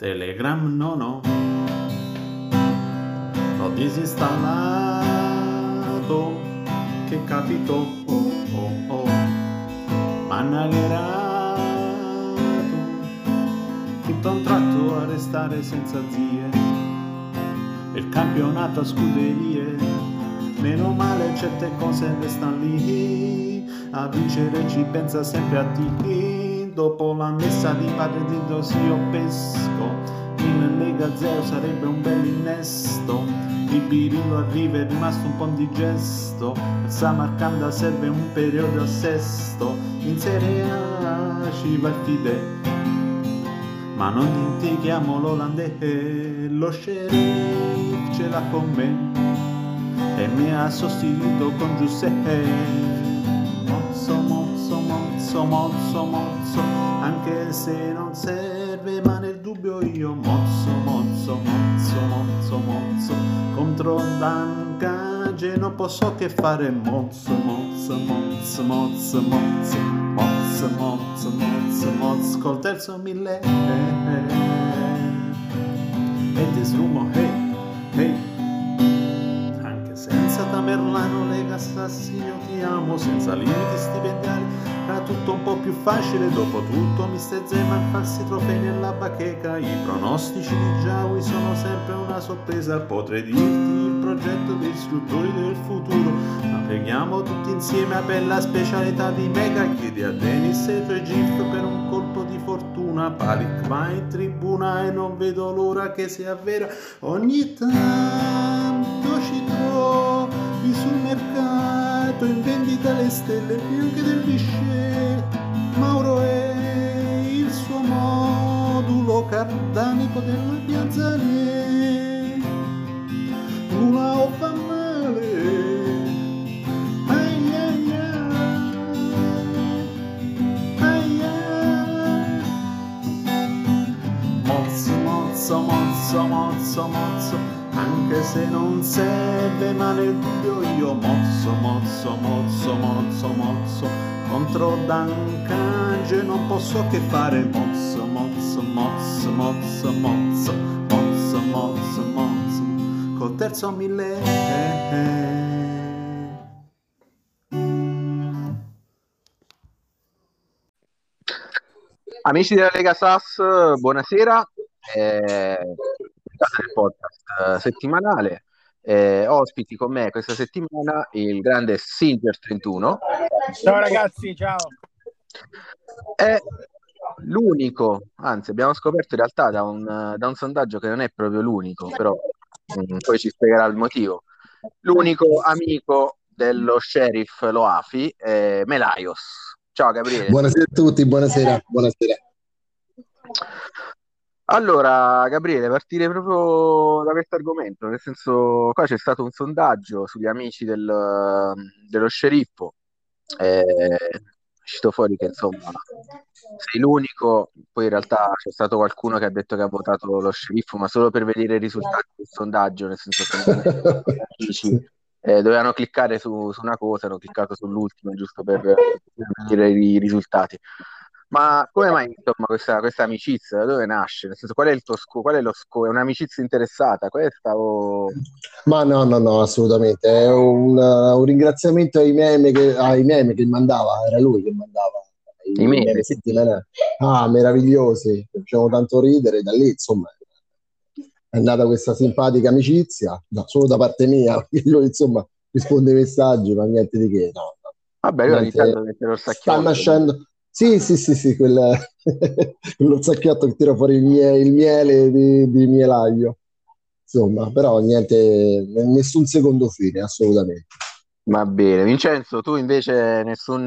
Telegram no no. Lo desinstalar. Capito oh oh oh. Mannagherato tutto a un tratto a restare senza zie. Il campionato a scuderie meno male certe cose restano lì. A vincere ci pensa sempre a te dopo la messa di padre di Dosio Pesco. In Lega Zero sarebbe un bel innesto. Il Birillo arriva è rimasto un po' indigesto il Samarcanda serve un periodo a sesto. In Serie A ci va il Fide. Ma non dimentichiamo l'olandese lo sheriff ce l'ha con me. E mi ha sostituito con Giuseppe. Mozzo mozzo mozzo mozzo mozzo. Anche se non serve ma nel dubbio io mozzo mozzo mozzo mozzo mozzo. Contro Dancage non posso che fare mozzo mozzo mozzo mozzo mozzo mozzo mozzo mozzo mozzo col terzo mille. E ti sfumo hey hey anche senza Tamerlano Lega Sassi io ti amo senza limiti stipendiali. Era tutto un po' più facile dopo tutto Mister Zeman falsi trofei nella bacheca. I pronostici di Jawi sono sempre una sorpresa potrei dirti progetto dei istruttori del futuro. Ma preghiamo tutti insieme a bella specialità di Mega chiedi a Dennis e tuoi GIF per un colpo di fortuna. Palic va in tribuna e non vedo l'ora che sia vera ogni tanto ci trovi sul mercato in vendita le stelle bianche del Vichet Mauro è il suo modulo cardanico della piazza Qualcuna o fa male. Ai ai ai. Ai. Mozzo, mozzo, mozzo, mozzo, mozzo. Anche se non serve ma nel dubbio io mozzo, mozzo, mozzo, mozzo, mozzo. Contro Dancange non posso che fare mozzo, mozzo, mozzo, mozzo, mozzo, mozzo, mozzo, mozzo col terzo mille. Amici della Lega Sass, buonasera. Eh, podcast eh, settimanale. Eh, ospiti con me questa settimana il grande Singer 31. Ciao ragazzi, ciao. È l'unico, anzi abbiamo scoperto in realtà da un, da un sondaggio che non è proprio l'unico, però poi ci spiegherà il motivo. L'unico amico dello sheriff Loafi è Melaios. Ciao Gabriele. Buonasera a tutti, buonasera, buonasera. Allora, Gabriele, partire proprio da questo argomento, nel senso, qua c'è stato un sondaggio sugli amici del- dello sceriffo, eh, uscito fuori che insomma sei l'unico, poi in realtà c'è stato qualcuno che ha detto che ha votato lo sceriffo, ma solo per vedere i risultati del sondaggio, nel senso che eh, dovevano cliccare su, su una cosa, hanno cliccato sull'ultima, giusto per, per vedere i risultati. Ma come mai insomma questa, questa amicizia? Da dove nasce? Nel senso, qual è il tuo scopo? Qual è lo scopo? È un'amicizia interessata? Questa o... Ma no, no, no, assolutamente. È un, un ringraziamento ai meme che, ai meme che mandava, era lui che mandava I meme? settimanali. Ah, meravigliosi, facevamo tanto ridere, da lì insomma è nata questa simpatica amicizia, no, solo da parte mia, lui insomma risponde ai messaggi, ma niente di che, no. Vabbè, lui ogni tanto mette lo sta sacchiotto. nascendo... Sì, sì, sì, sì, quel, quello zacchiotto che tira fuori il, mie- il miele di, di mielaio. Insomma, però niente, nessun secondo fine, assolutamente. Va bene. Vincenzo, tu invece nessun,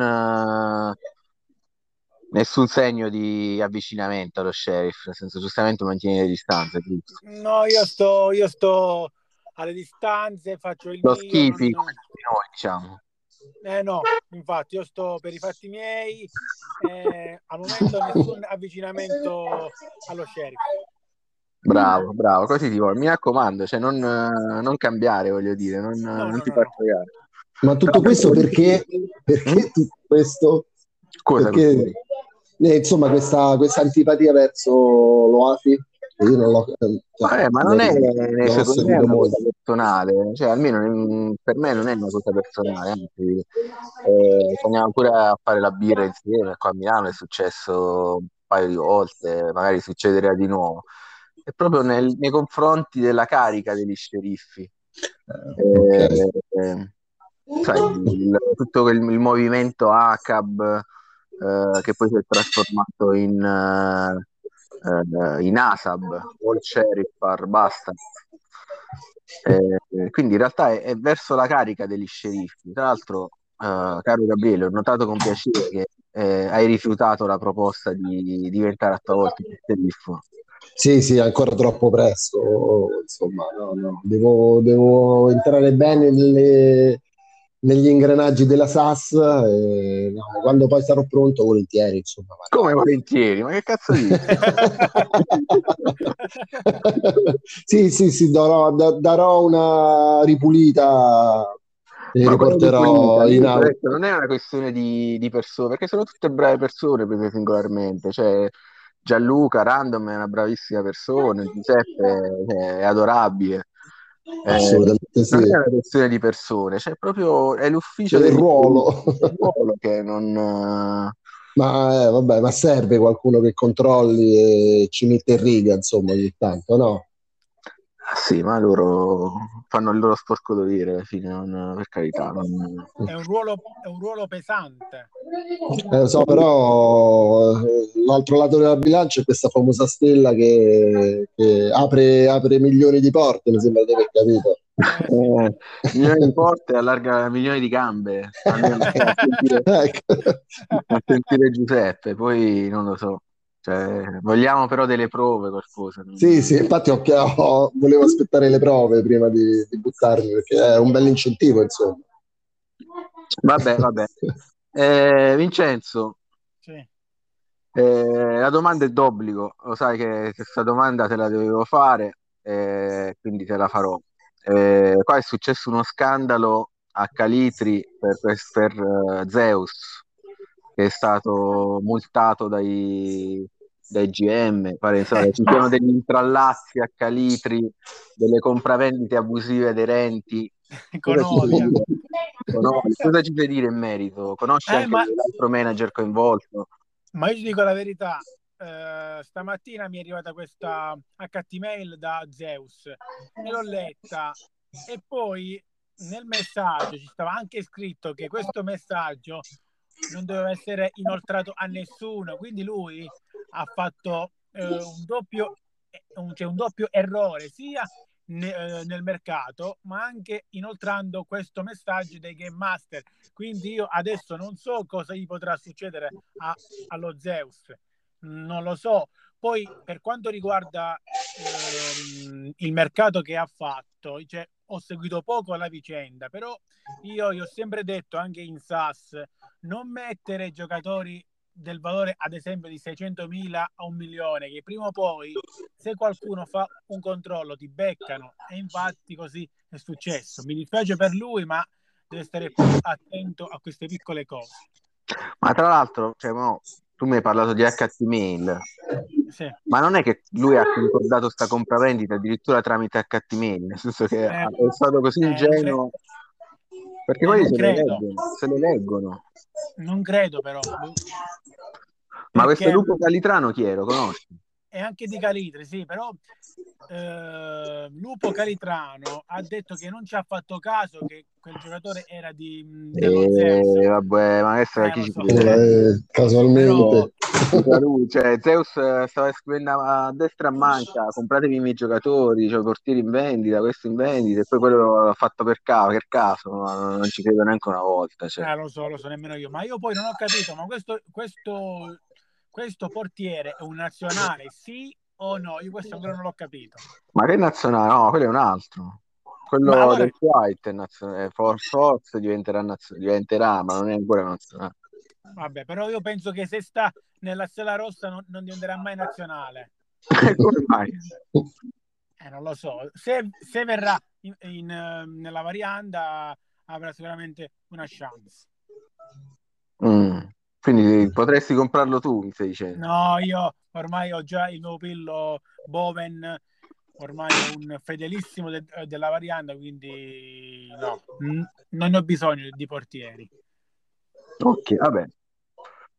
nessun segno di avvicinamento allo sheriff, nel senso giustamente mantieni le distanze, giusto? No, io sto, io sto alle distanze, faccio il Lo mio. schifi non- noi, diciamo. Eh no, infatti io sto per i fatti miei, eh, al momento nessun avvicinamento allo sheriff. Bravo, bravo, così ti vuole. Mi raccomando, cioè non, non cambiare, voglio dire, non, No, non no, ti no, far fregare. Ma tutto questo perché, perché tutto questo? Cosa? Perché, eh, insomma, questa, questa antipatia verso l'Oafi, io non l'ho... eh, cioè, Eh, ma non è, non secondo me una cosa personale, cioè almeno per me non è una cosa personale, anzi, eh, andiamo pure a fare la birra insieme, qua a Milano è successo un paio di volte, magari succederà di nuovo. È proprio nel- nei confronti della carica degli sceriffi. Eh, Eh, ok. eh, sai, il- tutto quel- il movimento ACAB eh, che poi si è trasformato in, eh, in ASAB, All Sheriff Bar, basta. Eh, quindi in realtà è, è verso la carica degli sceriffi. Tra l'altro, eh, caro Gabriele, ho notato con piacere che eh, hai rifiutato la proposta di diventare a tua volta un sceriffo. Sì, sì, ancora troppo presto, insomma, no, no. Devo, devo entrare bene nelle- negli ingranaggi della SAS e no, quando poi sarò pronto, volentieri, insomma. ma- Come volentieri, ma che cazzo dici? Sì, sì, sì, darò, da- darò una ripulita e di riporterò in auto. detto, non è una questione di, di persone, perché sono tutte brave persone prese singolarmente. Cioè, Gianluca Random è una bravissima persona, Giuseppe è adorabile. Eh, Assolutamente non sì. è una questione di persone, cioè proprio è l'ufficio degli ruolo. ruolo che non... eh, Ma, eh, vabbè, ma serve qualcuno che controlli e ci mette in riga, insomma, ogni tanto, no? Ah, sì, ma loro fanno il loro sporco dovere alla fine, non- per carità. non- È un ruolo, è un ruolo pesante. Eh, lo so, però l'altro lato della bilancia è questa famosa stella che, che apre, apre milioni di porte, mi sembra di aver capito. Eh, sì. Milioni di porte allarga milioni di gambe. A sentire, Ecco. a sentire Giuseppe, poi non lo so. Cioè, vogliamo però delle prove, qualcosa. Sì, sì, infatti ho, ho- volevo aspettare le prove prima di, di buttarmi, perché è un bel incentivo, insomma. Vabbè, vabbè. Eh, Vincenzo, Sì. eh, la domanda è d'obbligo. Lo sai che questa domanda te la dovevo fare, eh, quindi te la farò. Eh, qua è successo uno scandalo a Calitri per, per- per, eh, Zeus, che è stato multato dai, dai GM. Pare, insomma, ci sono degli intrallazzi a Calitri, delle compravendite abusive aderenti. Con Cosa. Cosa ci puoi dire in merito? Conosci Eh, anche ma- l'altro manager coinvolto? Ma io ti dico la verità, eh, stamattina mi è arrivata questa HT mail da Zeus e l'ho letta e poi nel messaggio ci stava anche scritto che questo messaggio non doveva essere inoltrato a nessuno, quindi lui ha fatto eh, un doppio, un, cioè un doppio errore sia ne- eh, nel mercato, ma anche inoltrando questo messaggio dei Game Master. Quindi io adesso non so cosa gli potrà succedere a- allo Zeus, non lo so. Poi per quanto riguarda ehm, il mercato che ha fatto, cioè, ho seguito poco la vicenda, però io gli ho sempre detto anche in SAS non mettere giocatori del valore ad esempio di 600.000 a un milione che prima o poi se qualcuno fa un controllo ti beccano. E infatti così è successo. Mi dispiace per lui ma deve stare attento a queste piccole cose. Ma tra l'altro, cioè, mo, tu mi hai parlato di HT Mail, sì. ma non è che lui ha concordato sta compravendita addirittura tramite HT Mail, nel senso che Eh, è stato così eh, ingenuo, perché eh, poi non se le leggono, se le leggono. non credo però Ma questo perché Lupo Calitrano chi è? Lo conosci? È anche di Calitre, sì, però eh, Lupo Calitrano ha detto che non ci ha fatto caso che quel giocatore era di, Zeus. Eh, vabbè, ma adesso Eh, chi ci so. crede? Eh, casualmente. Lui, cioè, Zeus eh, stava scrivendo a destra e a manca, compratevi i miei giocatori, cioè portieri in vendita, questo in vendita, e poi quello l'ha fatto per caso, per caso, non ci credo neanche una volta. Cioè. Eh, lo so, lo so nemmeno io, ma io poi non ho capito, ma questo, questo, questo portiere è un nazionale, sì o no? Io questo ancora non l'ho capito. Ma che nazionale? No, quello è un altro. quello allora- del White è nazionale, Force Force diventerà, nazio- diventerà, ma non è ancora nazionale. Vabbè, però io penso che se sta nella stella rossa non, non diventerà mai nazionale. Come mai? Eh, non lo so. Se, se verrà in- in, eh, nella varianda avrà sicuramente una chance. Mm. Quindi potresti comprarlo tu, mi stai dicendo? No, io ormai ho già il mio pillo Boven, ormai è un fedelissimo de- della varianda, quindi no, n- non ho bisogno di portieri. Ok, vabbè.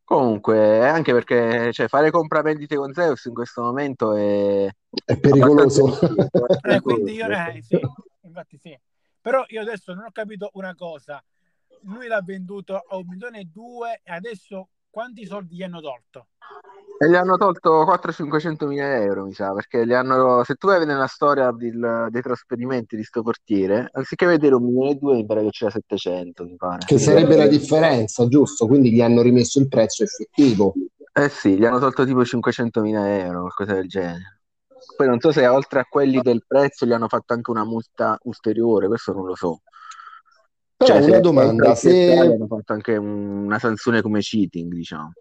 Comunque, anche perché cioè, fare compravendite con Zeus in questo momento è È pericoloso. abbastanza Eh, quindi io, eh, sì, infatti sì. Però io adesso non ho capito una cosa. Lui l'ha venduto a un milione e due e adesso quanti soldi gli hanno tolto? E gli hanno tolto 400-500 mila euro, mi sa, perché li hanno, se tu vai nella storia del- dei trasferimenti di sto portiere, anziché vedere un milione e due, mi pare che c'era 700, mi pare. Che sarebbe la differenza, giusto? Quindi gli hanno rimesso il prezzo effettivo. Eh sì, gli hanno tolto tipo 500 mila euro, qualcosa del genere. Poi non so se oltre a quelli del prezzo gli hanno fatto anche una multa ulteriore, questo non lo so. Però Cioè, se una domanda, se... hanno fatto anche un- una sanzione come cheating, diciamo.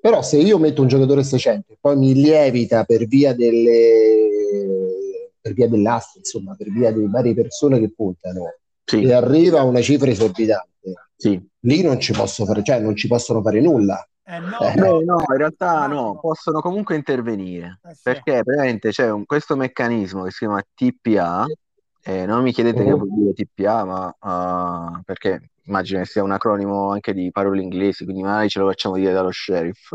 Però se io metto un giocatore 600 e poi mi lievita per via delle per via dell'asta, insomma, per via di varie persone che puntano Sì, e arriva a una cifra esorbitante, sì. lì non ci posso fare, cioè non ci possono fare nulla. Eh no, Eh, No, no, in realtà no, possono comunque intervenire. Eh sì. Perché praticamente c'è un- questo meccanismo che si chiama TPA, eh, non mi chiedete che Mhm. vuol dire TPA, ma ah, perché immagino che sia un acronimo anche di parole inglesi, quindi magari ce lo facciamo dire dallo sheriff,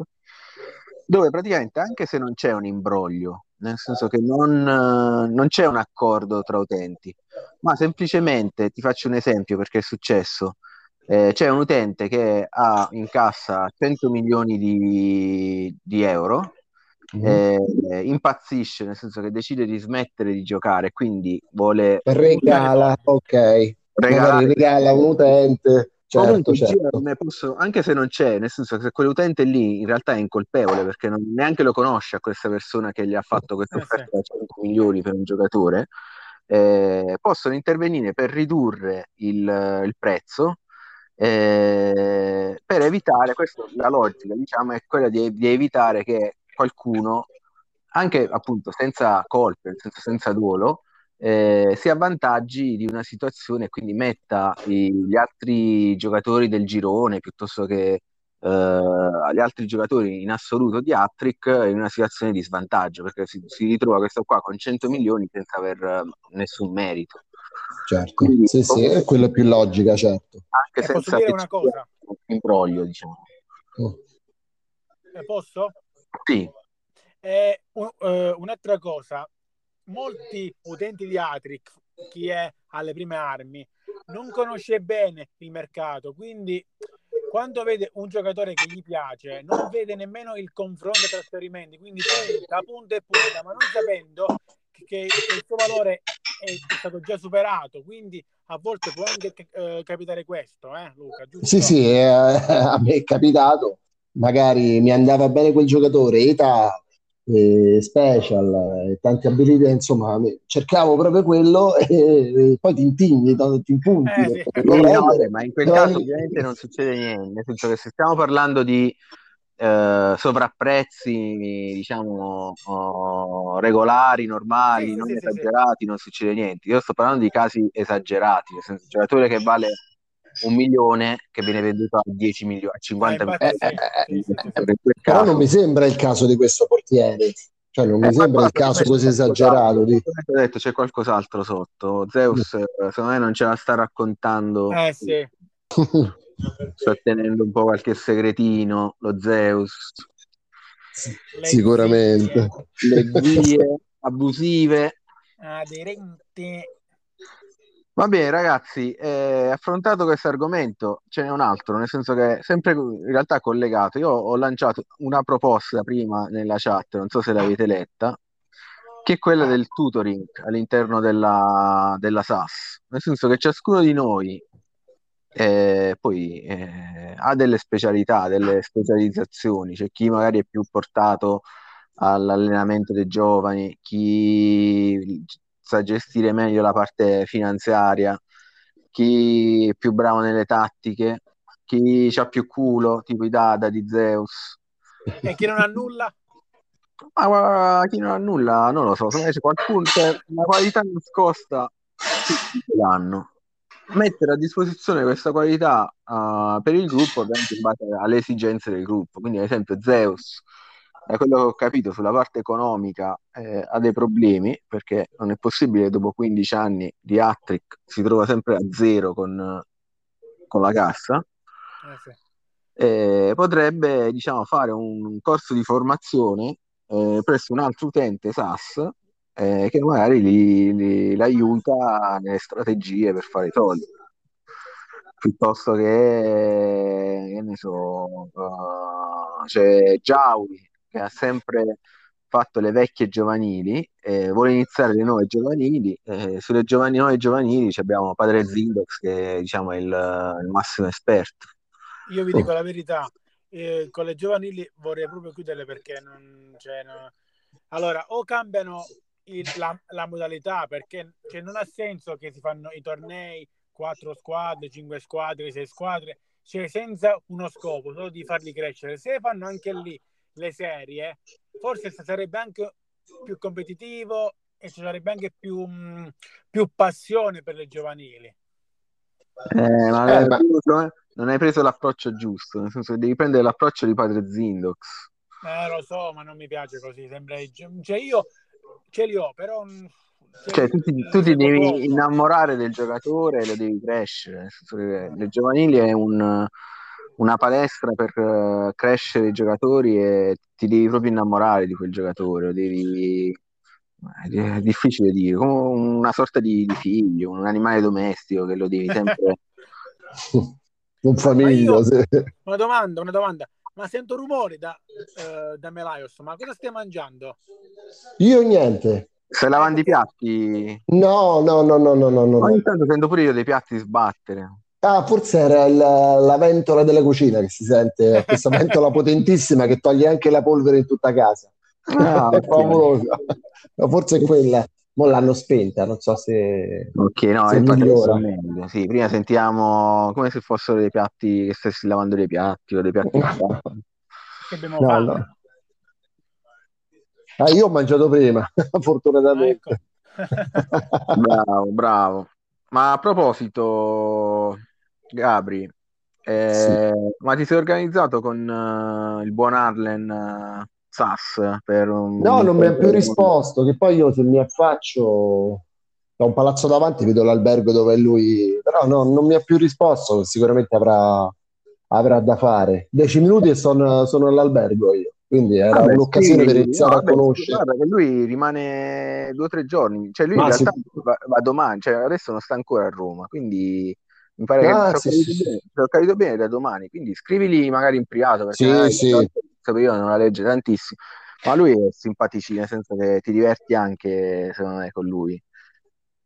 dove praticamente anche se non c'è un imbroglio, nel senso che non, eh, non c'è un accordo tra utenti, ma semplicemente ti faccio un esempio perché è successo. Eh, c'è un utente che ha in cassa 100 milioni di, di euro Mhm. eh, impazzisce, nel senso che decide di smettere di giocare, quindi vuole Regala, ok, regalare. regala un utente, certo, Comunque, certo. ne posso- anche se non c'è, nel senso che quell'utente lì in realtà è incolpevole perché non, neanche lo conosce a questa persona che gli ha fatto questa Eh, offerta da 100 milioni per un giocatore, eh, possono intervenire per ridurre il, il prezzo eh, per evitare, questa la logica diciamo è quella di, di evitare che qualcuno, anche appunto senza colpe, senso senza duolo, eh, si avvantaggi di una situazione e quindi metta i- gli altri giocatori del girone piuttosto che eh, gli altri giocatori in assoluto di Hattrick in una situazione di svantaggio perché si, si ritrova questo qua con 100 milioni senza aver eh, nessun merito. Certo, Quindi, sì, sì, è quella più logica, certo. Anche E posso senza dire che una cosa? imbroglio, diciamo. Mm. Eh, posso? Sì, E eh, un'altra cosa, molti utenti di Atric, chi è alle prime armi, non conosce bene il mercato, quindi quando vede un giocatore che gli piace, non vede nemmeno il confronto tra trasferimenti, quindi punta, punta e punta, ma non sapendo che, che il suo valore è stato già superato, quindi a volte può anche eh, capitare questo, eh, Luca, giusto? Sì, sì, eh, a me è capitato, magari mi andava bene quel giocatore, età, eh, special, eh, tante abilità, insomma, cercavo proprio quello e, e poi ti intigni, ti ti impunti Eh, sì. Sì, no, ma in quel No, caso ovviamente non succede niente, nel senso che se stiamo parlando di eh, sovrapprezzi, diciamo, oh, regolari, normali, Sì, non sì, esagerati, non succede niente. Io sto parlando di casi esagerati, nel senso, giocatore che vale un milione che viene venduto a 10 milioni, a 50 Eh, infatti milioni. Però non mi sembra il caso di questo portiere, cioè non mi Eh, sembra il caso così esagerato di... Ho detto c'è qualcos'altro sotto. Zeus, eh, secondo me non ce la sta raccontando. Eh sì. Sta tenendo un po' qualche segretino, lo Zeus. Le Sicuramente. Le zie abusive. aderenti. Va bene, ragazzi, eh, affrontato questo argomento, ce n'è un altro, nel senso che è sempre in realtà collegato. Io ho lanciato una proposta prima nella chat, non so se l'avete letta, che è quella del tutoring all'interno della, della SAS, nel senso che ciascuno di noi eh, poi eh, ha delle specialità, delle specializzazioni, c'è chi magari è più portato all'allenamento dei giovani, chi sa gestire meglio la parte finanziaria, chi è più bravo nelle tattiche, chi ha più culo, tipo i Dada di Zeus. E chi non ha nulla? Ma chi non ha nulla, non lo so, secondo me c'è qualcuno, c'è una qualità nascosta, l'hanno. Mettere a disposizione questa qualità uh, per il gruppo, ovviamente in base alle esigenze del gruppo. Quindi, ad esempio, Zeus, da quello che ho capito sulla parte economica, eh, ha dei problemi perché non è possibile che dopo 15 anni di hat-trick si trova sempre a zero con, con la cassa. Eh sì. Eh, potrebbe diciamo, fare un corso di formazione eh, presso un altro utente SAS eh, che magari li, li, l'aiuta nelle strategie per fare i soldi piuttosto che, che ne so, uh, c'è Giaui che ha sempre fatto le vecchie giovanili, eh, vuole iniziare le nuove giovanili. Eh, sulle giovani, nuove giovanili abbiamo Padre Zindox che diciamo, è il, il massimo esperto. Io vi dico la verità, eh, con le giovanili vorrei proprio chiudere perché non, cioè, no. allora o cambiano il, la, la, modalità perché cioè, non ha senso che si fanno i tornei quattro squadre, cinque squadre, sei squadre, cioè senza uno scopo, solo di farli crescere. Se fanno anche lì le serie, forse sarebbe anche più competitivo e ci sarebbe anche più, mh, più passione per le giovanili. Eh, ma, eh, ma... Preso, non hai preso l'approccio giusto, nel senso che devi prendere l'approccio di padre Zindox. Eh, lo so, ma non mi piace così. Sembra... Cioè, io ce li ho, però cioè, tu, ti, tu ti devi innamorare del giocatore e lo devi crescere. Le giovanili è un, una palestra per uh, crescere i giocatori e ti devi proprio innamorare di quel giocatore. Devi... È difficile dire, come una sorta di, di figlio, un animale domestico che lo devi sempre. un famiglia. Io, sì. Una domanda, una domanda. Ma sento rumori da, uh, da Melaios, ma cosa stai mangiando? Io niente. Stai lavando i piatti? No, no, no, no, no, no. no. Ogni tanto sento pure io dei piatti sbattere. Ah, forse era il, la ventola della cucina che si sente, questa ventola potentissima che toglie anche la polvere in tutta casa. Ah, è favolosa. No, forse è quella. Mo l'hanno spenta, non so se. Ok, no, se migliora. Sì, prima sentiamo come se fossero dei piatti che stessi lavando dei piatti o dei piatti. che abbiamo no, fatto. No. Ah, io ho mangiato prima, fortunatamente. Ecco. bravo, bravo. Ma a proposito, Gabri, eh, sì. ma ti sei organizzato con uh, il buon Arlen uh, Sass per un... No, non mi ha più risposto, che poi io se mi affaccio da un palazzo davanti vedo l'albergo dove è lui, però no, non mi ha più risposto, sicuramente avrà, avrà da fare. Dieci minuti e sono, sono all'albergo io. Quindi era vabbè, un'occasione sì, per iniziare vabbè, a conoscere. Guarda che lui rimane due o tre giorni, cioè lui Ma in realtà si... va, va, domani, cioè adesso non sta ancora a Roma, quindi mi pare ah, che sì, sì, sì. Bene, ho capito bene da domani, quindi scrivili magari in privato perché sì, sì. io non la legge tantissimo, ma lui è simpaticino, nel senso che ti diverti anche secondo me con lui.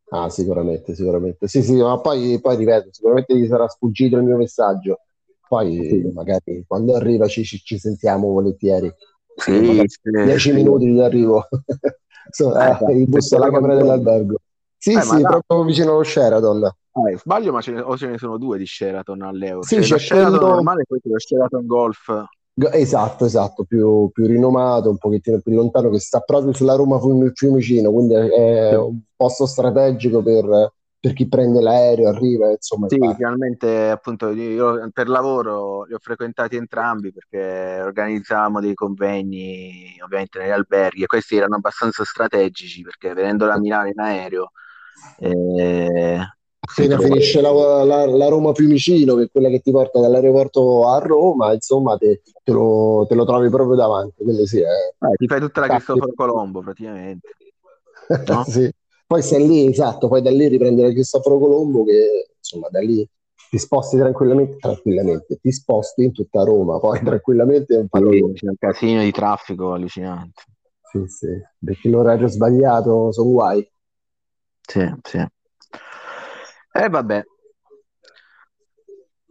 Ah, sicuramente, sicuramente. Sì, sì, ma poi, poi ripeto, sicuramente gli sarà sfuggito il mio messaggio poi sì. magari quando arriva ci, ci, ci sentiamo volentieri. Sì, dieci minuti di arrivo. so, eh, eh, il bus alla camera dell'albergo. Sì, eh, sì, proprio vicino allo Sheraton. Eh, sbaglio, ma ce ne, o ce ne sono due di Sheraton all'Euro. Sì, c'è, c'è Sheraton quello... normale e poi c'è lo Sheraton Golf. Esatto, esatto, più, più, rinomato, un pochettino più lontano, che sta proprio sulla Roma Fiumicino, quindi è un posto strategico per, per chi prende l'aereo, arriva, insomma. Sì, finalmente appunto io per lavoro li ho frequentati entrambi perché organizzavamo dei convegni ovviamente negli alberghi e questi erano abbastanza strategici perché venendo da Milano in aereo eh, appena finisce la, la, la, Roma Fiumicino che è quella che ti porta dall'aeroporto a Roma insomma te, te, lo, te lo, trovi proprio davanti sì, eh. Eh, ti fai tutta la Cristoforo Colombo praticamente no? sì poi sei lì, esatto, poi da lì riprendere Cristoforo Colombo che insomma da lì ti sposti tranquillamente, tranquillamente, ti sposti in tutta Roma, poi tranquillamente sì, c'è un casino di traffico allucinante. Sì, sì, perché l'orario sbagliato sono guai. Sì, sì. E eh, vabbè.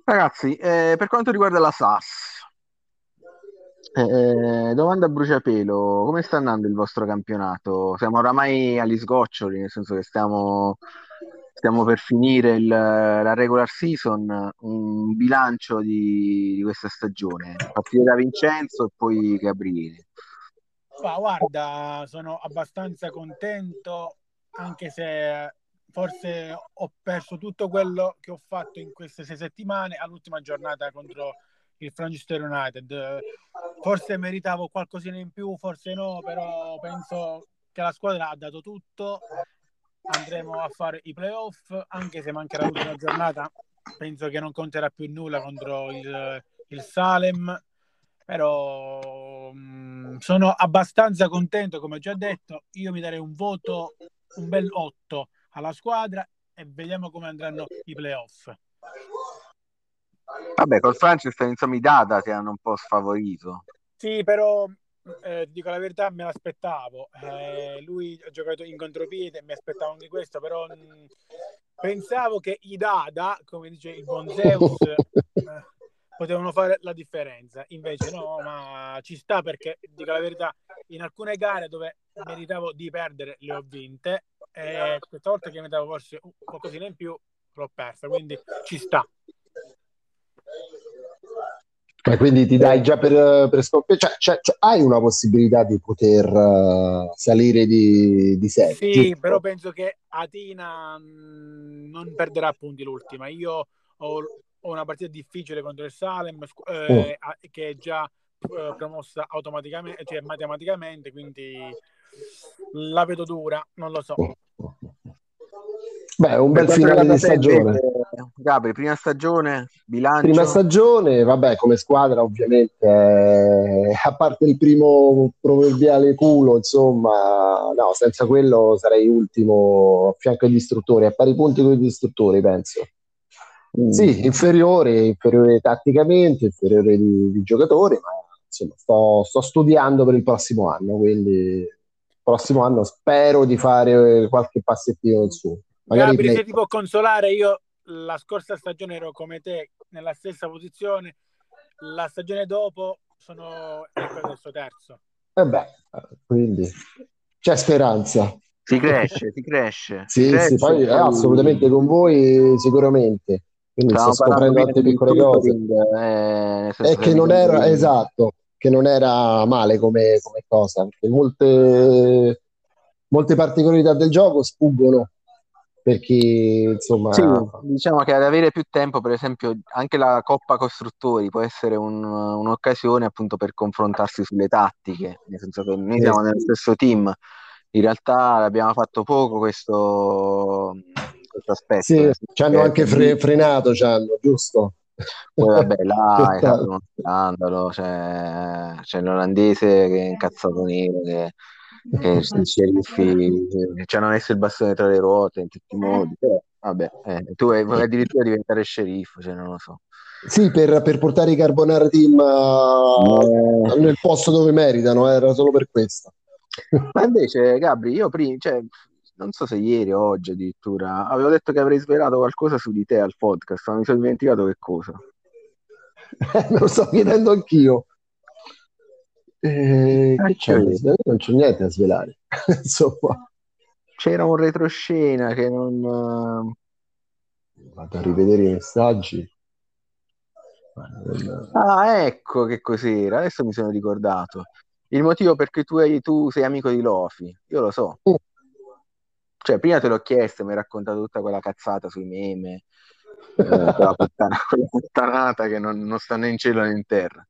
Ragazzi, eh, per quanto riguarda la SAS, Eh, domanda a bruciapelo, come sta andando il vostro campionato? Siamo oramai agli sgoccioli, nel senso che stiamo, stiamo per finire il- la regular season, un bilancio di, di questa stagione. A partire da Vincenzo e poi Gabriele. Ma guarda, sono abbastanza contento, anche se forse ho perso tutto quello che ho fatto in queste sei settimane all'ultima giornata contro il Manchester United. Forse meritavo qualcosina in più, forse no, però penso che la squadra ha dato tutto. Andremo a fare i playoff, anche se mancherà l'ultima giornata. Penso che non conterà più nulla contro il, il Salem, però mh, sono abbastanza contento, come ho già detto. Io mi darei un voto, un bel 8 alla squadra e vediamo come andranno i playoff. Vabbè, col Francis insomma i data ti hanno un po' sfavorito. Sì, però eh, dico la verità, me l'aspettavo. Eh, lui ha giocato in contropiede, mi aspettavo anche questo, però mh, pensavo che i Dada, come dice il buon Zeus, eh, potevano fare la differenza. Invece no, ma ci sta perché, dico la verità, in alcune gare dove meritavo di perdere le ho vinte e questa volta che meritavo forse qualcosina in più l'ho persa, quindi ci sta. Ma quindi ti dai già per, per scop- cioè, cioè, cioè, hai una possibilità di poter uh, salire di, di sé. Sì, giusto? però penso che Atina mh, non perderà punti l'ultima. Io ho, ho, una partita difficile contro il Salem eh, oh. che è già eh, promossa automaticamente, cioè matematicamente, quindi la vedo dura, non lo so. Beh, un bel finale di stagione. Gabri, prima stagione, bilancio. Prima stagione, vabbè, come squadra ovviamente, eh, a parte il primo proverbiale culo, insomma, no, senza quello sarei ultimo a fianco ai distruttori, a pari punti con i distruttori, penso. Mm. Sì, inferiore, inferiore tatticamente, inferiore di, di giocatori, ma insomma, sto, sto studiando per il prossimo anno, quindi il prossimo anno spero di fare qualche passettino in su. Magari Gabri, se ti può consolare, io la scorsa stagione ero come te nella stessa posizione, la stagione dopo sono ecco adesso terzo. E eh beh, quindi c'è speranza. Si cresce, si cresce. sì, cresce, sì, poi, eh, assolutamente con voi sicuramente. Quindi sto scoprendo tante piccole cose. Eh, e che non era, esatto, che non era male come, come cosa, perché molte, molte particolarità del gioco sfuggono perché insomma sì, diciamo che ad avere più tempo per esempio anche la Coppa Costruttori può essere un, un'occasione appunto per confrontarsi sulle tattiche nel senso che noi siamo nello stesso team. In realtà abbiamo fatto poco questo, questo aspetto sì, eh, ci hanno anche fre- frenato c'hanno, giusto? poi vabbè là è stato uno scandalo c'è, c'è l'olandese che è incazzato nero che che sceriffi ci hanno messo il bastone tra le ruote in tutti i modi però vabbè eh, tu vuoi addirittura diventare sceriffo cioè non lo so. Sì per, per portare i Carbonara Team uh, eh. nel posto dove meritano era solo per questo. Ma invece Gabri io prima cioè, non so se ieri o oggi addirittura avevo detto che avrei svelato qualcosa su di te al podcast ma mi sono dimenticato che cosa. Me lo sto chiedendo anch'io eh, che c'è? Non c'è niente da svelare. Insomma. C'era un retroscena che non... Vado a rivedere i messaggi. Ah, ecco che cos'era. Adesso mi sono ricordato. Il motivo perché tu, hai, tu sei amico di Lofi. Io lo so. Uh. Cioè, prima te l'ho chiesto, mi hai raccontato tutta quella cazzata sui meme, eh, quella, puttana, quella puttanata che non, non sta né in cielo né in terra.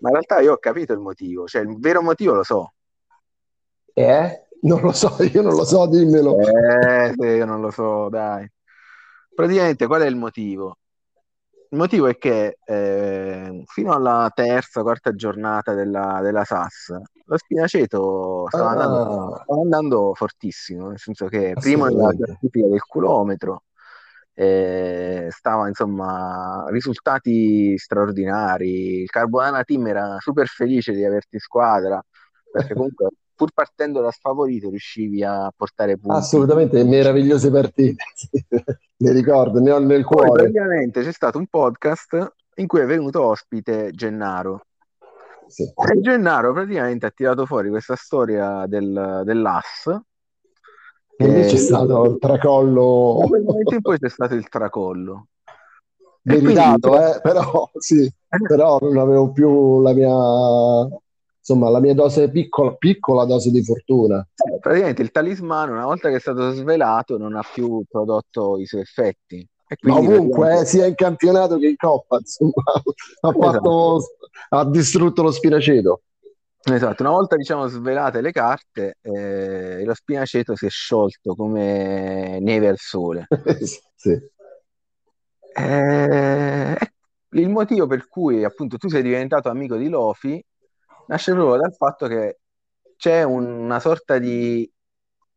Ma in realtà io ho capito il motivo, cioè il vero motivo lo so. Eh? Non lo so, io non lo so, dimmelo. Eh, sì, io non lo so, dai. Praticamente qual è il motivo? Il motivo è che eh, fino alla terza, quarta giornata della, della SAS, lo Spinaceto stava, ah. andando, stava andando fortissimo, nel senso che prima della classifica del chilometro eh, stava insomma risultati straordinari. Il Carbonana Team era super felice di averti in squadra perché comunque pur partendo da sfavorito riuscivi a portare punti. Assolutamente, meravigliose partite, ne ricordo, ne ho nel cuore. Poi praticamente c'è stato un podcast in cui è venuto ospite Gennaro sì. E Gennaro praticamente ha tirato fuori questa storia del, dell'AS. E lì che- c'è stato il tracollo Da quel momento in poi c'è stato il tracollo. Meritato, quindi- eh, però sì, però non avevo più la mia, insomma, la mia dose piccola, piccola dose di fortuna. Eh, praticamente il talismano, una volta che è stato svelato, non ha più prodotto i suoi effetti. E Ma ovunque, eh, praticamente- sia in campionato che in coppa, insomma, ha fatto, ha distrutto lo spinaceto. Esatto, una volta diciamo svelate le carte, eh, lo spinaceto si è sciolto come neve al sole. Sì. Eh, il motivo per cui appunto tu sei diventato amico di Lofi nasce proprio dal fatto che c'è una sorta di,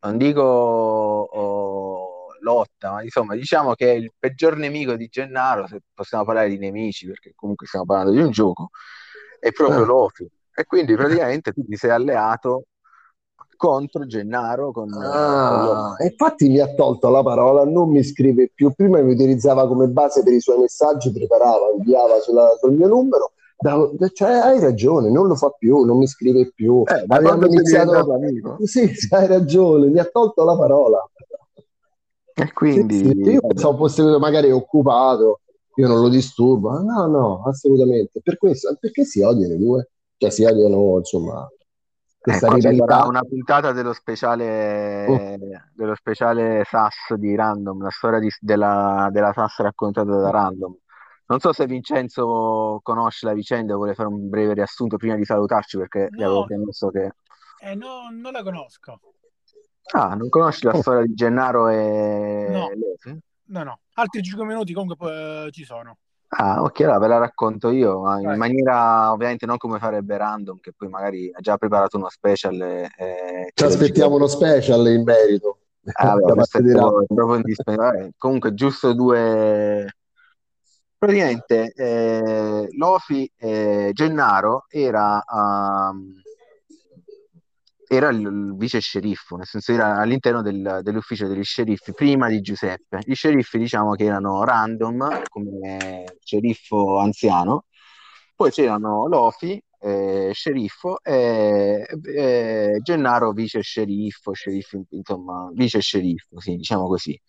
non dico oh, lotta, ma insomma diciamo che il peggior nemico di Gennaro, se possiamo parlare di nemici, perché comunque stiamo parlando di un gioco, è proprio Ah. Lofi. E quindi praticamente tu ti sei alleato contro Gennaro con, con Ah, Lofi. infatti mi ha tolto la parola, non mi scrive più. Prima mi utilizzava come base per i suoi messaggi, preparava, inviava sulla- sul mio numero. Da- cioè, hai ragione, non lo fa più, non mi scrive più. Eh, sei iniziato. Sì, sì, hai ragione, mi ha tolto la parola. E Sì, quindi sì, io pensavo fosse magari occupato, io non lo disturbo. No, no, assolutamente. Per questo, perché si odiano i due? Cioè, si odiano, insomma, questa Ecco, rivalità. una puntata dello speciale, dello speciale SAS di Random, la storia di- della, della SAS raccontata da Random. Non so se Vincenzo conosce la vicenda, vuole fare un breve riassunto prima di salutarci perché gli avevo No. promesso che... Eh, no, non la conosco. Ah, non conosci la Oh. storia di Gennaro e No. No, no. Altri 5 minuti comunque eh, ci sono. Ah, ok, allora ve la racconto io, ma in Vai. maniera ovviamente non come farebbe Random, che poi magari ha già preparato uno special e, e Ci ce lo aspettiamo uno special in merito Ah, vabbè, da questo parte è di proprio, Random. proprio indispensabile. Comunque, giusto due. Praticamente, eh, Lofi eh, Gennaro era, ehm, era il, vice sceriffo, nel senso era all'interno del- dell'ufficio degli sceriffi prima di Giuseppe. Gli sceriffi, diciamo che erano random come sceriffo anziano, poi c'erano Lofi, eh, sceriffo, e, e Gennaro vice sceriffo, sceriffo, insomma, vice sceriffo, sì, diciamo così.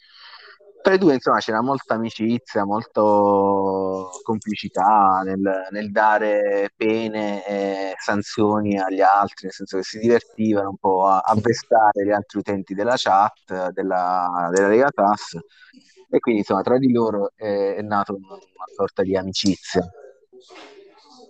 Tra i due, insomma, c'era molta amicizia, molto complicità nel, nel dare pene e sanzioni agli altri, nel senso che si divertivano un po' a, a vestare gli altri utenti della chat, della, della Lega TAS, e quindi, insomma, tra di loro è, è nata una, una sorta di amicizia.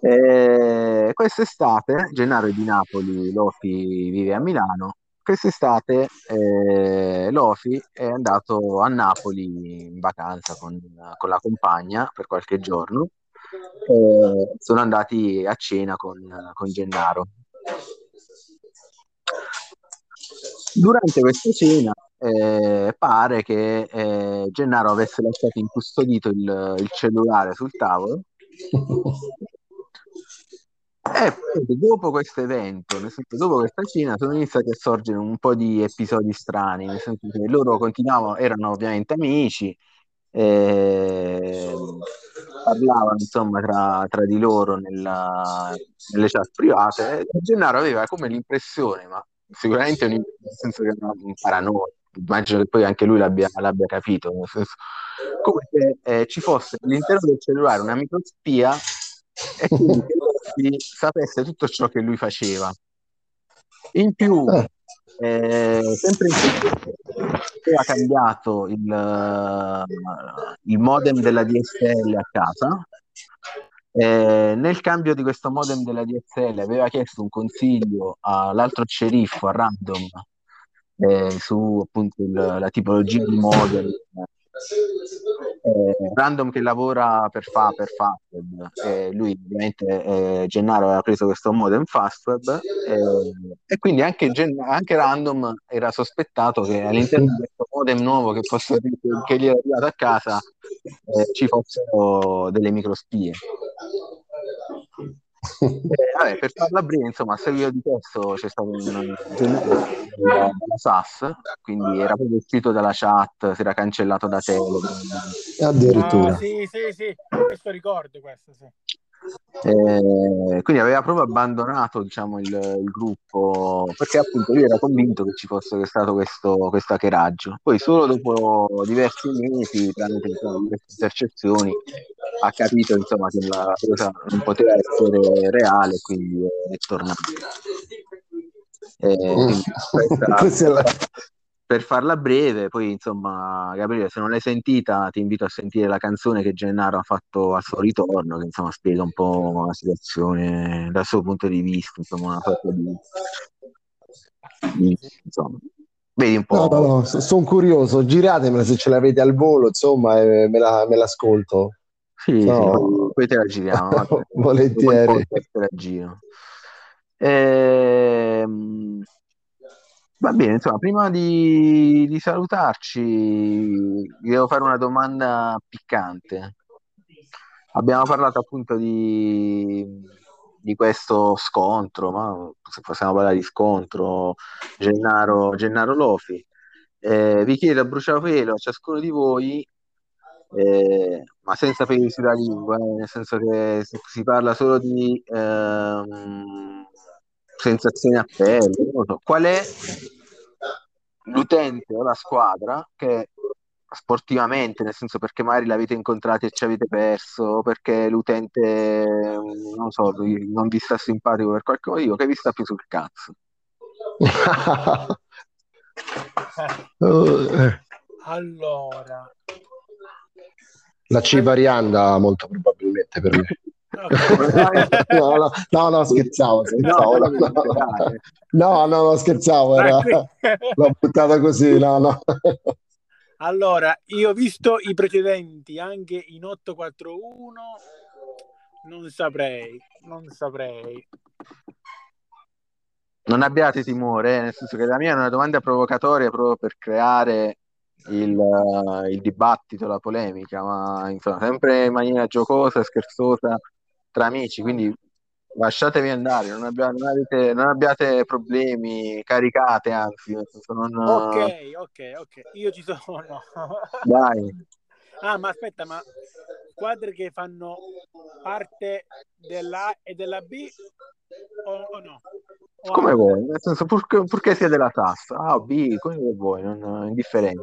E quest'estate, Gennaro è di Napoli, Lofi vive a Milano. Quest'estate eh, Lofi è andato a Napoli in vacanza con, con la compagna per qualche giorno. E sono andati a cena con, con Gennaro. Durante questa cena eh, pare che eh, Gennaro avesse lasciato incustodito il, il cellulare sul tavolo e poi, dopo questo evento, dopo questa cena, sono iniziati a sorgere un po' di episodi strani, nel senso che loro continuavano, erano ovviamente amici, eh, parlavano insomma tra, tra di loro nella- nelle chat private. E Gennaro aveva come l'impressione, ma sicuramente un- nel senso che era un paranoia, immagino che poi anche lui l'abbia, l'abbia capito, nel senso, come se eh, ci fosse all'interno del cellulare una microspia e quindi lui sapesse tutto ciò che lui faceva. In più, Eh, eh, sempre in quel aveva cambiato il, il modem della DSL a casa. Eh, nel cambio di questo modem della DSL aveva chiesto un consiglio all'altro sceriffo a random eh, su appunto il- la tipologia di modem eh, random che lavora per, fa, per Fastweb e lui ovviamente eh, Gennaro aveva preso questo modem Fastweb eh, e quindi anche, Gen- anche Random era sospettato che all'interno di questo modem nuovo che, fosse, che gli era arrivato a casa eh, ci fossero delle microspie eh, vabbè, per farla breve, insomma, a seguito di questo c'è stato un SAS, quindi era proprio uscito dalla chat, si era cancellato da Telegram. Ah, addirittura. sì, sì, sì. Questo ricordo, questo, sì. Eh, quindi aveva proprio abbandonato diciamo, il, il, gruppo perché appunto lui era convinto che ci fosse stato questo, questo hackeraggio. Poi solo dopo diversi mesi, tramite insomma, queste intercezioni, ha capito insomma, che la cosa non poteva essere reale, quindi è tornato. Eh, questa, per farla breve, poi insomma, Gabriele, se non l'hai sentita, ti invito a sentire la canzone che Gennaro ha fatto al suo ritorno, che insomma spiega un po' la situazione dal suo punto di vista, insomma, una sorta di, di insomma, vedi un po'. No, no, no, sono curioso, giratemela se ce l'avete al volo, insomma, e me, la, me l'ascolto. Sì, no. sì, poi te la giriamo. Volentieri. Te la giro. Ehm Va bene, insomma, prima di, di salutarci, devo fare una domanda piccante. Abbiamo parlato appunto di, di questo scontro, ma se possiamo parlare di scontro, Gennaro, Gennaro Lofi. Eh, vi chiedo a bruciapelo a ciascuno di voi, eh, ma senza peli sulla lingua, eh, nel senso che si, si parla solo di ehm, sensazioni a pelle, non so. Qual è l'utente o la squadra che sportivamente, nel senso perché magari l'avete incontrato e ci avete perso, o perché l'utente, non so, non vi sta simpatico per qualche motivo, che vi sta più sul cazzo? allora, la Civarianda molto probabilmente per me. No, no, no, no, scherzavo, scherzavo. No, no, no, no, scherzavo, era... l'ho buttata così, no, no. Allora, io ho visto i precedenti anche in 841, non saprei, non saprei. Non abbiate timore, eh, nel senso che la mia è una domanda provocatoria proprio per creare il, il dibattito, la polemica, ma insomma, sempre in maniera giocosa e scherzosa tra amici, quindi lasciatevi andare, non, abbiate, non, avete, non abbiate problemi, caricate anzi. Non... Ok, ok, ok, io ci sono. Dai. Ah, ma aspetta, ma squadre che fanno parte della e della B o, o no? O come vuoi, nel senso purché, purché sia della tassa, A o B, come vuoi, non indifferente.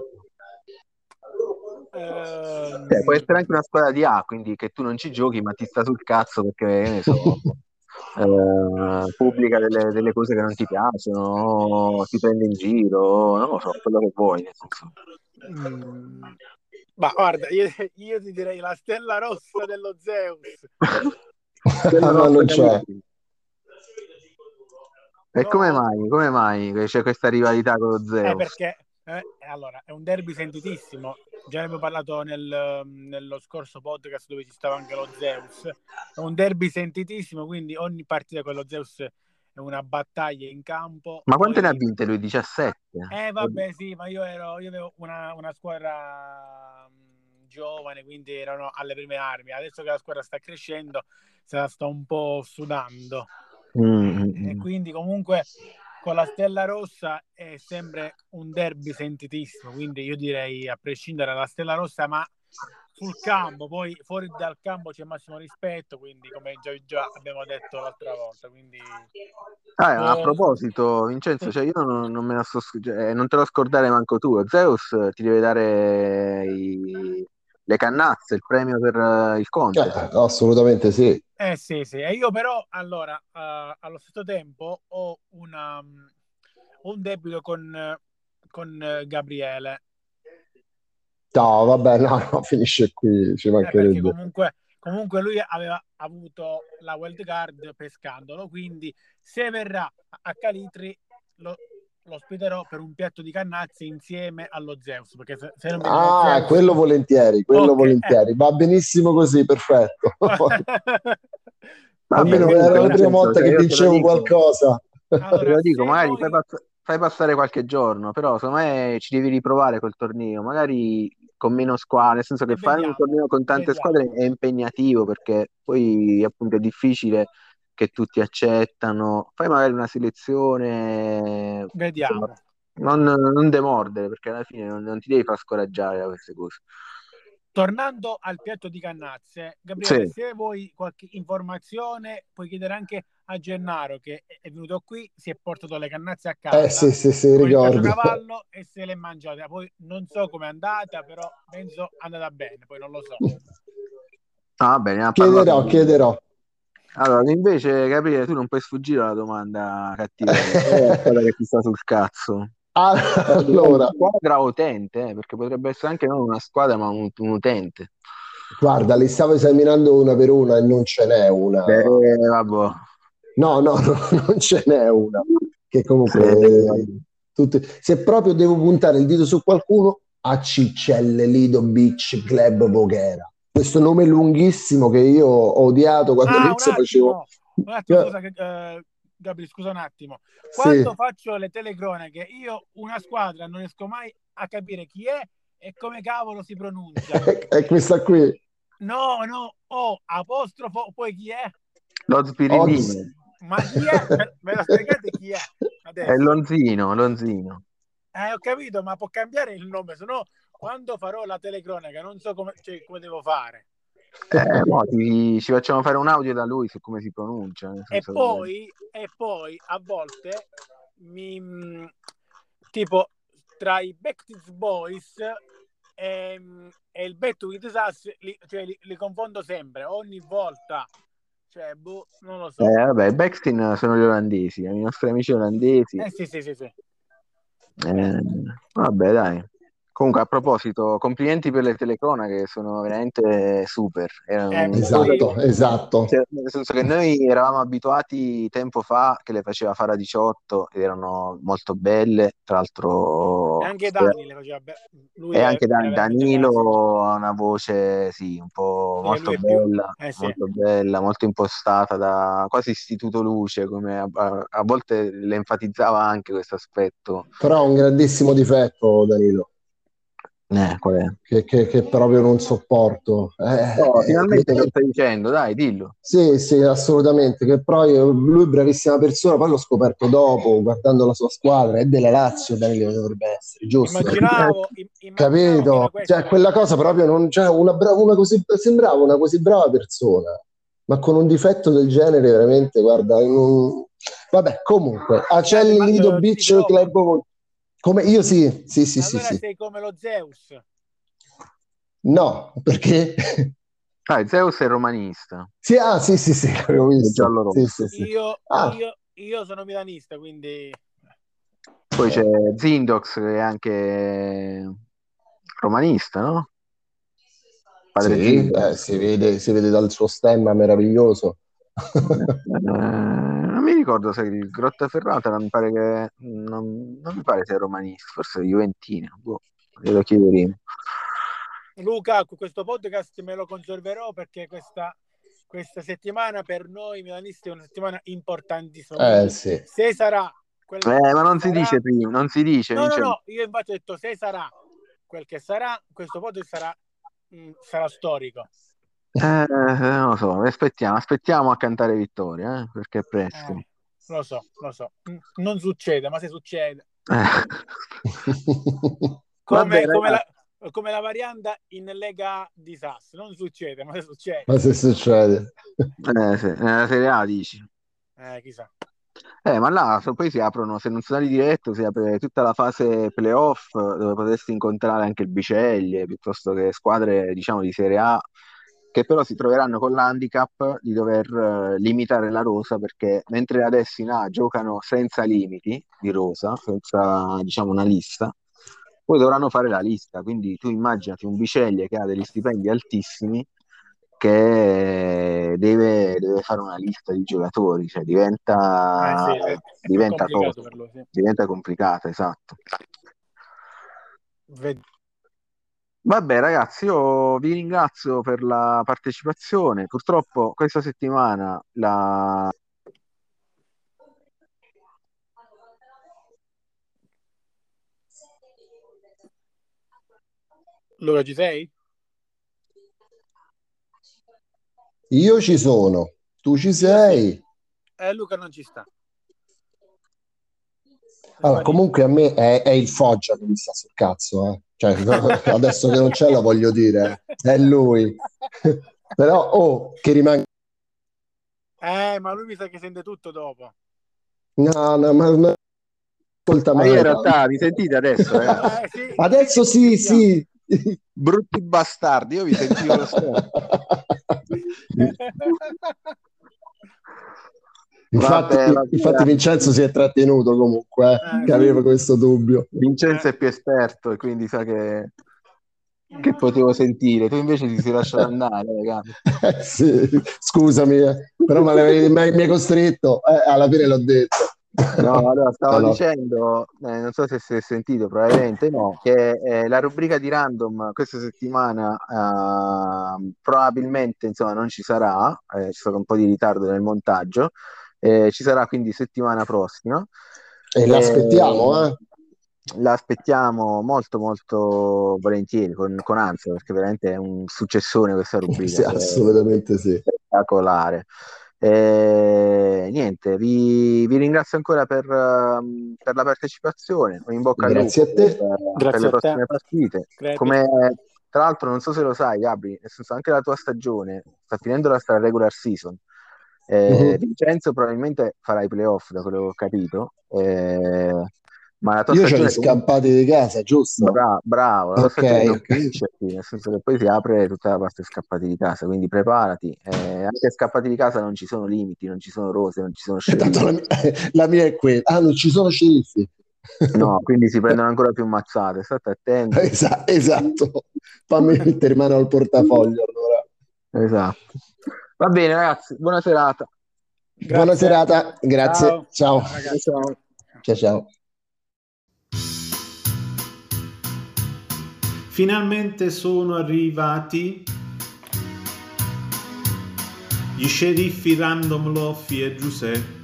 Cioè, può essere anche una squadra di A, quindi che tu non ci giochi, ma ti sta sul cazzo perché ne so, eh, pubblica delle, delle, cose che non ti piacciono, ti prende in giro, non lo so, quello che vuoi. Nel senso. Mm. Ma guarda, io, io, ti direi la stella rossa dello Zeus. no, non c'è. E no. come mai? Come mai c'è questa rivalità con lo Zeus? Eh, perché eh, allora, è un derby sentitissimo. Già ne abbiamo parlato nel, nello scorso podcast dove ci stava anche lo Zeus. È un derby sentitissimo, quindi ogni partita con lo Zeus è una battaglia in campo. Ma quante ne ha vinte lui? 17? Eh vabbè sì, ma io, ero, io avevo una, una squadra mm, giovane, quindi erano alle prime armi. Adesso che la squadra sta crescendo, se la sto un po' sudando. Mm-hmm. E quindi comunque con la Stella Rossa è sempre un derby sentitissimo, quindi io direi a prescindere dalla Stella Rossa, ma sul campo, poi fuori dal campo c'è massimo rispetto, quindi come già, già abbiamo detto l'altra volta. Quindi, ah, eh... A proposito, Vincenzo, cioè io non, non, me la so, cioè, non te lo scordare manco tu, Zeus ti deve dare i, le cannazze, il premio per uh, il Conte. Eh, assolutamente sì. Eh sì, sì. E io però, allora, uh, allo stesso tempo ho una, um, un debito con, con uh, Gabriele. No, vabbè, no, no, finisce qui, ci mancherebbe. Eh, comunque, comunque lui aveva avuto la wild card pescandolo, quindi se verrà a Calitri lo, lo ospiterò per un piatto di cannazzi insieme allo Zeus. Perché se, se non ah, Zeus... quello volentieri, quello okay, volentieri. Eh. Va benissimo così, perfetto. Almeno era la prima volta che dicevo qualcosa. Allora, te lo dico, magari fai, pass- fai, passare qualche giorno, però secondo me ci devi riprovare col torneo, magari con meno squadre, nel senso che fare un torneo con tante vediamo. squadre è impegnativo perché poi appunto è difficile che tutti accettano. Fai magari una selezione. Vediamo. non, non, demordere perché alla fine non, non, ti devi far scoraggiare da queste cose. tornando al piatto di Cannazze, Gabriele, Sì. se vuoi qualche informazione, puoi chiedere anche a Gennaro che è venuto qui, si è portato le cannazze a casa Eh sì, sì, sì, ricordo. caciocavallo e se le è mangiate. Poi non so com'è andata, però penso è andata bene, poi non lo so. Ah, va bene, ne ha Chiederò, parlato. chiederò. Allora, invece, Gabriele, tu non puoi sfuggire alla domanda cattiva, è quella che ti sta sul cazzo. Allora, squadra utente, eh, perché potrebbe essere anche non una squadra, ma un, un utente. guarda, li stavo esaminando una per una e non ce n'è una. Eh. No, no, no, non ce n'è una. Che comunque, Sì. eh, tutte- se proprio devo puntare il dito su qualcuno, a Cicelle Lido Beach Club Voghera. Questo nome lunghissimo che io ho odiato quando Ah, un all'inizio facevo. un attimo, scusa, che- eh, Gabri, scusa un attimo. Sì. Quando faccio le telecronache, io una squadra non riesco mai a capire chi è e come cavolo si pronuncia. È questa qui. No, no, O, apostrofo, poi chi è? Lo spiritino. Oz. Ma chi è? Me- Me lo spiegate chi è? Adesso. È Lonzino, Lonzino. Eh, ho capito, ma può cambiare il nome, se no quando farò la telecronaca non so come, cioè, come devo fare. Eh, mo ti- ci facciamo fare un audio da lui su come si pronuncia. E che- poi, e poi a volte mi mh, tipo tra i Backstreet Boys e, e il Bet with Us li, cioè, li, li confondo sempre, ogni volta. Cioè, boh, non lo so. Eh, vabbè, i Backstein sono gli olandesi, i nostri amici olandesi. Eh sì, sì, sì, sì. Eh, vabbè, dai. Comunque, a proposito, complimenti per le telecronache, sono veramente super. Eh, un- Esatto, esatto. Cioè, nel senso che noi eravamo abituati tempo fa che le faceva Fara 18 ed erano molto belle, tra l'altro E anche Dani le faceva be- lui e anche Dan- Danilo ha una voce sì, un po' Sì, molto bella, eh, sì. molto bella, molto impostata da quasi istituto luce, come a, a- a volte le enfatizzava anche questo aspetto. Però ha un grandissimo difetto, Danilo, Eh, qual è? che, che- che proprio non sopporto. Eh, Oh, eh, finalmente eh, lo stai dicendo, dai, dillo. Sì, sì, assolutamente. Che poi lui è bravissima persona, poi l'ho scoperto dopo, guardando la sua squadra, è della Lazio, Danilo dovrebbe essere, giusto? Immaginavo, im- immaginavo Capito? Cioè, quella cosa proprio non c'è una, bra- una così, sembrava una così brava persona, ma con un difetto del genere, veramente, guarda, non- vabbè, comunque, Acelli Lido eh, Beach. Club, come io sì, sì, sì, sì, allora sì. sei come lo Zeus. No, perché? Ah, Zeus è romanista. Sì, ah, sì, sì, sì, l'avevo visto. Sì, sì, sì. Io, Ah. io, io sono milanista, quindi Poi c'è Zindox che è anche romanista, no? Padre Sì, eh, si vede, si vede dal suo stemma meraviglioso. Mi ricordo se il Grottaferrata non mi pare che non, non mi pare sia romanista, forse è Juventino. Boh, glielo chiederemo. Luca, questo podcast me lo conserverò perché questa, questa settimana per noi milanisti è una settimana importantissima. Eh sì. Se sarà quel Eh, ma non si sarà- dice prima, non si dice, No, no, no, io infatti ho detto se sarà quel che sarà, questo podcast sarà, mh, sarà storico. Eh, non lo so, aspettiamo, aspettiamo a cantare vittoria, eh, perché è presto. Eh, lo so, lo so. Non succede, ma se succede. Eh. Come, Vabbè, come la, come la varianta in Lega di Sass. Non succede, ma se succede. Ma se succede? Eh, sì, nella Serie A dici. Eh, chissà. Eh, ma là poi si aprono, se non sono di diretto, si apre tutta la fase playoff dove potresti incontrare anche il Biceglie piuttosto che squadre, diciamo, di Serie A che però si troveranno con l'handicap di dover eh, limitare la rosa perché mentre adesso in A giocano senza limiti di rosa, senza, diciamo, una lista, poi dovranno fare la lista. Quindi tu immaginati un Biceglie che ha degli stipendi altissimi che deve, deve fare una lista di giocatori, cioè diventa, Eh, sì, è- diventa complicato cosa, lui, sì. diventa complicata, esatto. Ved- Vabbè, ragazzi, io vi ringrazio per la partecipazione. Purtroppo questa settimana la... Luca, ci sei? Io ci sono, tu ci sei. Eh, Luca non ci sta. Allora, comunque a me è, è il Foggia che mi sta sul cazzo, eh. Cioè, adesso che non c'è lo voglio dire, è lui. Però, oh, che rimane... Eh, ma lui mi sa che sente tutto dopo. No, no, ma... ma... Ascolta, ma io in realtà, vi sentite adesso? Eh? Eh, sì. Adesso sì, sì. Brutti bastardi, io vi sentivo lo stesso. Infatti, vabbè, infatti Vincenzo si è trattenuto comunque, eh, che aveva questo dubbio. Vincenzo è più esperto e quindi sa che, che potevo sentire. Tu invece ti sei lasciato andare, eh, sì, scusami, eh. però mi hai costretto, eh, alla fine l'ho detto. No, allora stavo allora. dicendo, eh, non so se si è sentito, probabilmente no, che eh, la rubrica di random questa settimana eh, probabilmente insomma, non ci sarà, eh, c'è stato un po' di ritardo nel montaggio, eh, ci sarà quindi settimana prossima. E l'aspettiamo, eh? L'aspettiamo molto molto volentieri, con, con ansia, perché veramente è un successone questa rubrica. Sì, assolutamente sì. Spettacolare. Eh, niente, vi, vi, ringrazio ancora per, uh, per, la partecipazione. In bocca Grazie al lupo a te. Per, per le prossime partite. Come, tra l'altro, non so se lo sai, Gabri, nel senso anche la tua stagione sta finendo la regular season. Eh, uh-huh. Vincenzo probabilmente farà i playoff, da quello che ho capito. Eh, ma la tua Io ho gli scappati di casa, giusto? Bravo, bravo. la okay. non finisce qui, nel senso che poi si apre tutta la parte scappati di casa, quindi preparati. Eh, anche scappati di casa non ci sono limiti, non ci sono rose, non ci sono sceriffi. La, mia, la mia è quella. Ah, non ci sono sceriffi. No, quindi si prendono ancora più mazzate, state attenti. Esatto, esatto. Fammi mettere mano al portafoglio allora. Esatto. Va bene, ragazzi, buona serata. Grazie. Buona serata, grazie. Ciao. Ciao. Ciao. ciao. ciao. Finalmente sono arrivati gli sceriffi Random Loffi e Giuseppe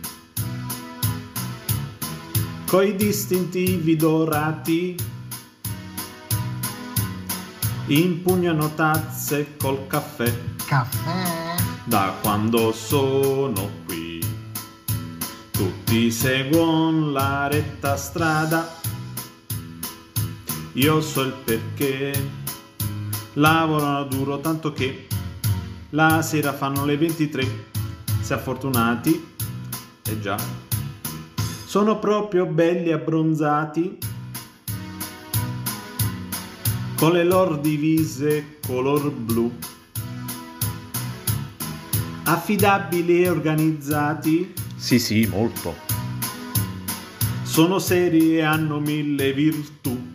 coi distintivi dorati impugnano tazze col caffè. Caffè? Da quando sono qui. Tutti seguono la retta strada, io so il perché. Lavorano duro tanto che la sera fanno le 23, se fortunati, e eh già. Sono proprio belli abbronzati, con le loro divise color blu affidabili e organizzati? Sì, sì, molto. Sono seri e hanno mille virtù.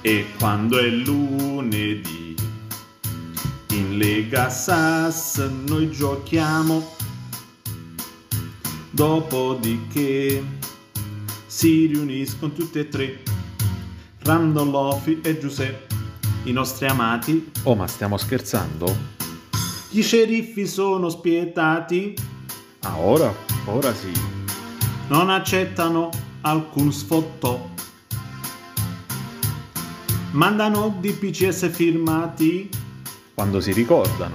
E quando è lunedì, in Lega Sass noi giochiamo. Dopodiché si riuniscono tutti e tre, Randall Lofi e Giuseppe, i nostri amati. Oh, ma stiamo scherzando? Gli sceriffi sono spietati. Ah, ora? Ora sì. Non accettano alcun sfottò. Mandano DPCS firmati. Quando si ricordano.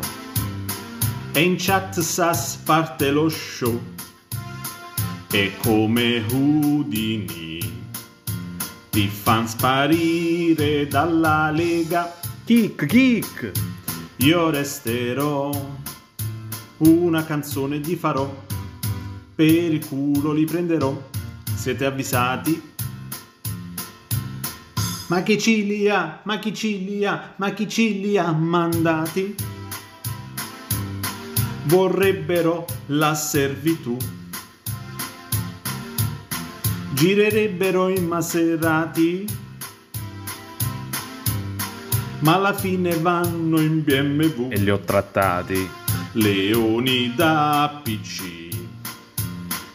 E in chat SAS parte lo show. E come Houdini ti fan sparire dalla lega. Kick, kick! Io resterò, una canzone gli farò, per il culo li prenderò, siete avvisati? Ma chi ci li ha, ma chi ci li ha, ma chi ci li ha mandati? Vorrebbero la servitù. Girerebbero in Maserati ma alla fine vanno in BMW. E li ho trattati. Leoni da PC,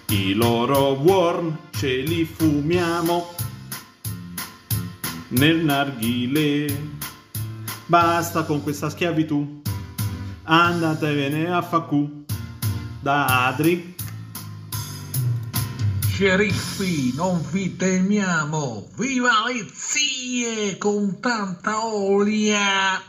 i loro worm ce li fumiamo nel narghile. Basta con questa schiavitù, andatevene a facu da Adri Sceriffi, non vi temiamo! Viva le zie con tanta olia!